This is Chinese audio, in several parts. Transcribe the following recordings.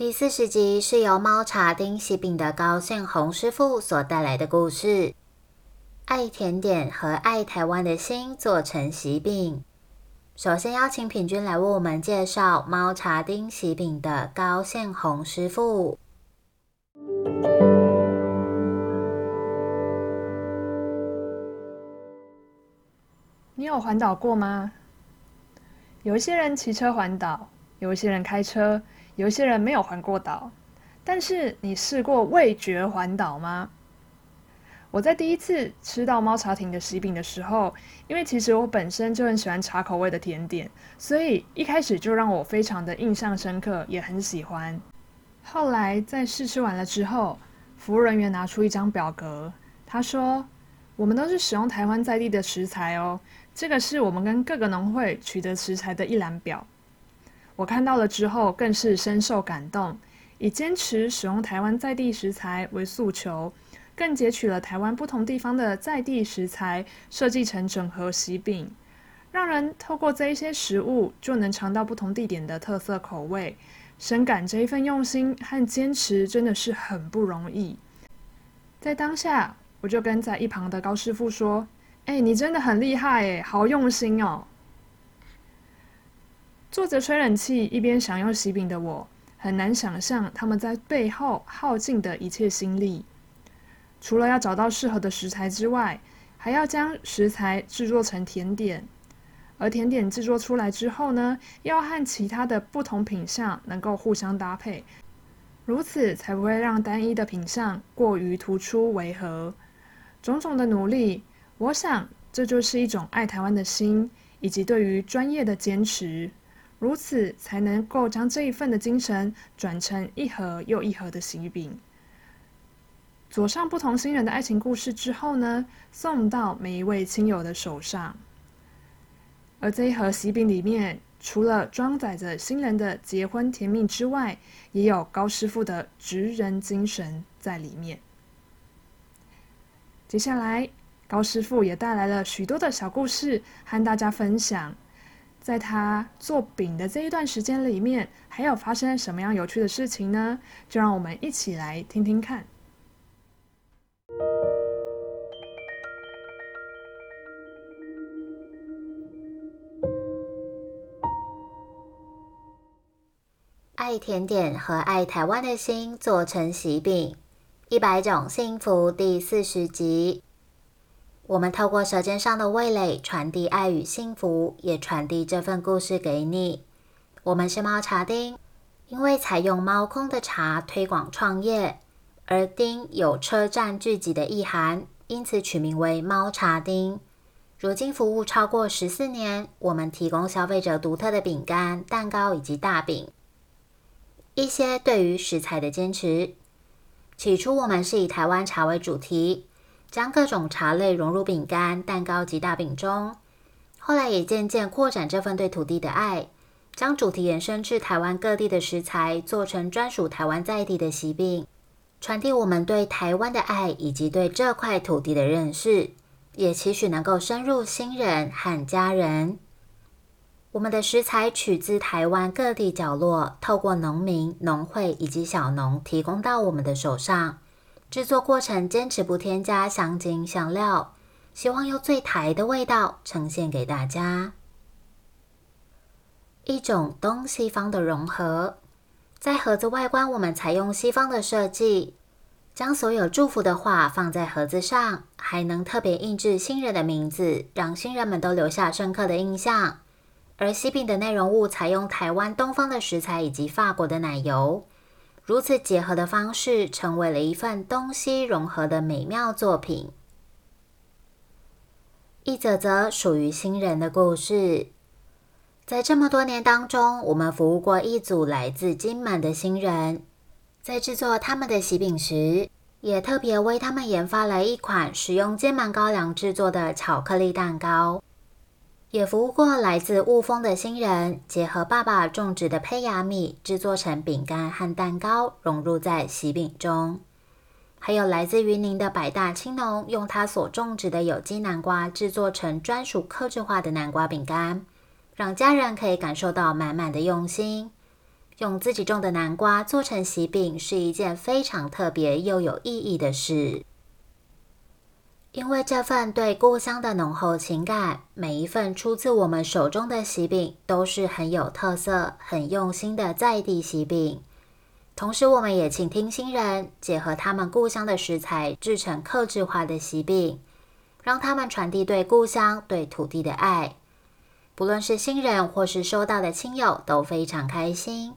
第四十集是由猫茶丁喜饼的高宪宏师傅所带来的故事，爱甜点和爱台湾的心做成喜饼。首先邀请品君来为我们介绍猫茶丁喜饼的高宪宏师傅。你有环岛过吗？有一些人骑车环岛，有一些人开车。有些人没有环过岛，但是你试过味觉环岛吗？我在第一次吃到猫茶亭的喜饼的时候，因为其实我本身就很喜欢茶口味的甜点，所以一开始就让我非常的印象深刻，也很喜欢。后来在试吃完了之后，服务人员拿出一张表格，他说：“我们都是使用台湾在地的食材哦，这个是我们跟各个农会取得食材的一览表。”我看到了之后，更是深受感动。以坚持使用台湾在地食材为诉求，更截取了台湾不同地方的在地食材，设计成整合喜饼，让人透过这一些食物就能尝到不同地点的特色口味。深感这一份用心和坚持真的是很不容易。在当下，我就跟在一旁的高师傅说：“哎，你真的很厉害哎，好用心哦。”坐着吹冷气一边享用喜饼的我，很难想象他们在背后耗尽的一切心力。除了要找到适合的食材之外，还要将食材制作成甜点，而甜点制作出来之后呢，要和其他的不同品相能够互相搭配，如此才不会让单一的品相过于突出违和。种种的努力，我想这就是一种爱台湾的心，以及对于专业的坚持。如此才能够将这一份的精神转成一盒又一盒的喜饼，佐上不同新人的爱情故事之后呢，送到每一位亲友的手上。而这一盒喜饼里面，除了装载着新人的结婚甜蜜之外，也有高师傅的职人精神在里面。接下来，高师傅也带来了许多的小故事和大家分享。在他做饼的这一段时间里面，还有发生什么样有趣的事情呢？就让我们一起来听听看。爱甜点和爱台湾的心做成喜饼，一百种幸福第四十集。我们透过舌尖上的味蕾传递爱与幸福，也传递这份故事给你。我们是猫茶丁，因为采用猫空的茶推广创业，而丁有车站聚集的意涵，因此取名为猫茶丁。如今服务超过十四年，我们提供消费者独特的饼干、蛋糕以及大饼。一些对于食材的坚持，起初我们是以台湾茶为主题。将各种茶类融入饼干、蛋糕及大饼中，后来也渐渐扩展这份对土地的爱，将主题延伸至台湾各地的食材，做成专属台湾在地的喜饼，传递我们对台湾的爱以及对这块土地的认识，也期许能够深入新人和家人。我们的食材取自台湾各地角落，透过农民、农会以及小农提供到我们的手上。制作过程坚持不添加香精香料，希望用最台的味道呈现给大家。一种东西方的融合，在盒子外观我们采用西方的设计，将所有祝福的话放在盒子上，还能特别印制新人的名字，让新人们都留下深刻的印象。而西饼的内容物采用台湾东方的食材以及法国的奶油。如此结合的方式，成为了一份东西融合的美妙作品。一则则属于新人的故事，在这么多年当中，我们服务过一组来自金门的新人。在制作他们的喜饼时，也特别为他们研发了一款使用金满高粱制作的巧克力蛋糕。也服务过来自雾峰的新人，结合爸爸种植的胚芽米制作成饼干和蛋糕，融入在喜饼中。还有来自云林的百大青农，用他所种植的有机南瓜制作成专属客制化的南瓜饼干，让家人可以感受到满满的用心。用自己种的南瓜做成喜饼，是一件非常特别又有意义的事。因为这份对故乡的浓厚情感，每一份出自我们手中的喜饼都是很有特色、很用心的在地喜饼。同时，我们也请听新人，结合他们故乡的食材制成克制化的喜饼，让他们传递对故乡、对土地的爱。不论是新人或是收到的亲友，都非常开心。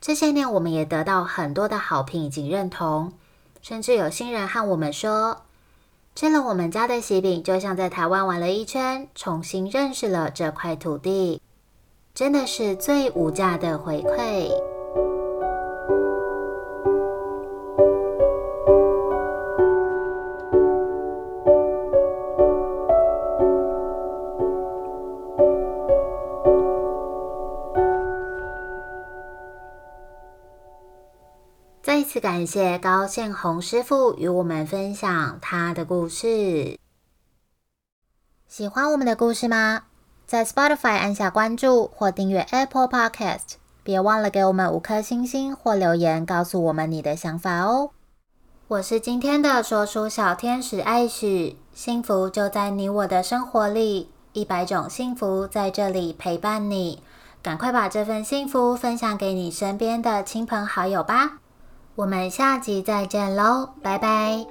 这些年，我们也得到很多的好评以及认同，甚至有新人和我们说。吃了我们家的喜饼，就像在台湾玩了一圈，重新认识了这块土地，真的是最无价的回馈。次感谢高宪宏师傅与我们分享他的故事。喜欢我们的故事吗？在 Spotify 按下关注或订阅 Apple Podcast，别忘了给我们五颗星星或留言，告诉我们你的想法哦。我是今天的说书小天使艾许，幸福就在你我的生活里，一百种幸福在这里陪伴你。赶快把这份幸福分享给你身边的亲朋好友吧。我们下集再见喽，拜拜。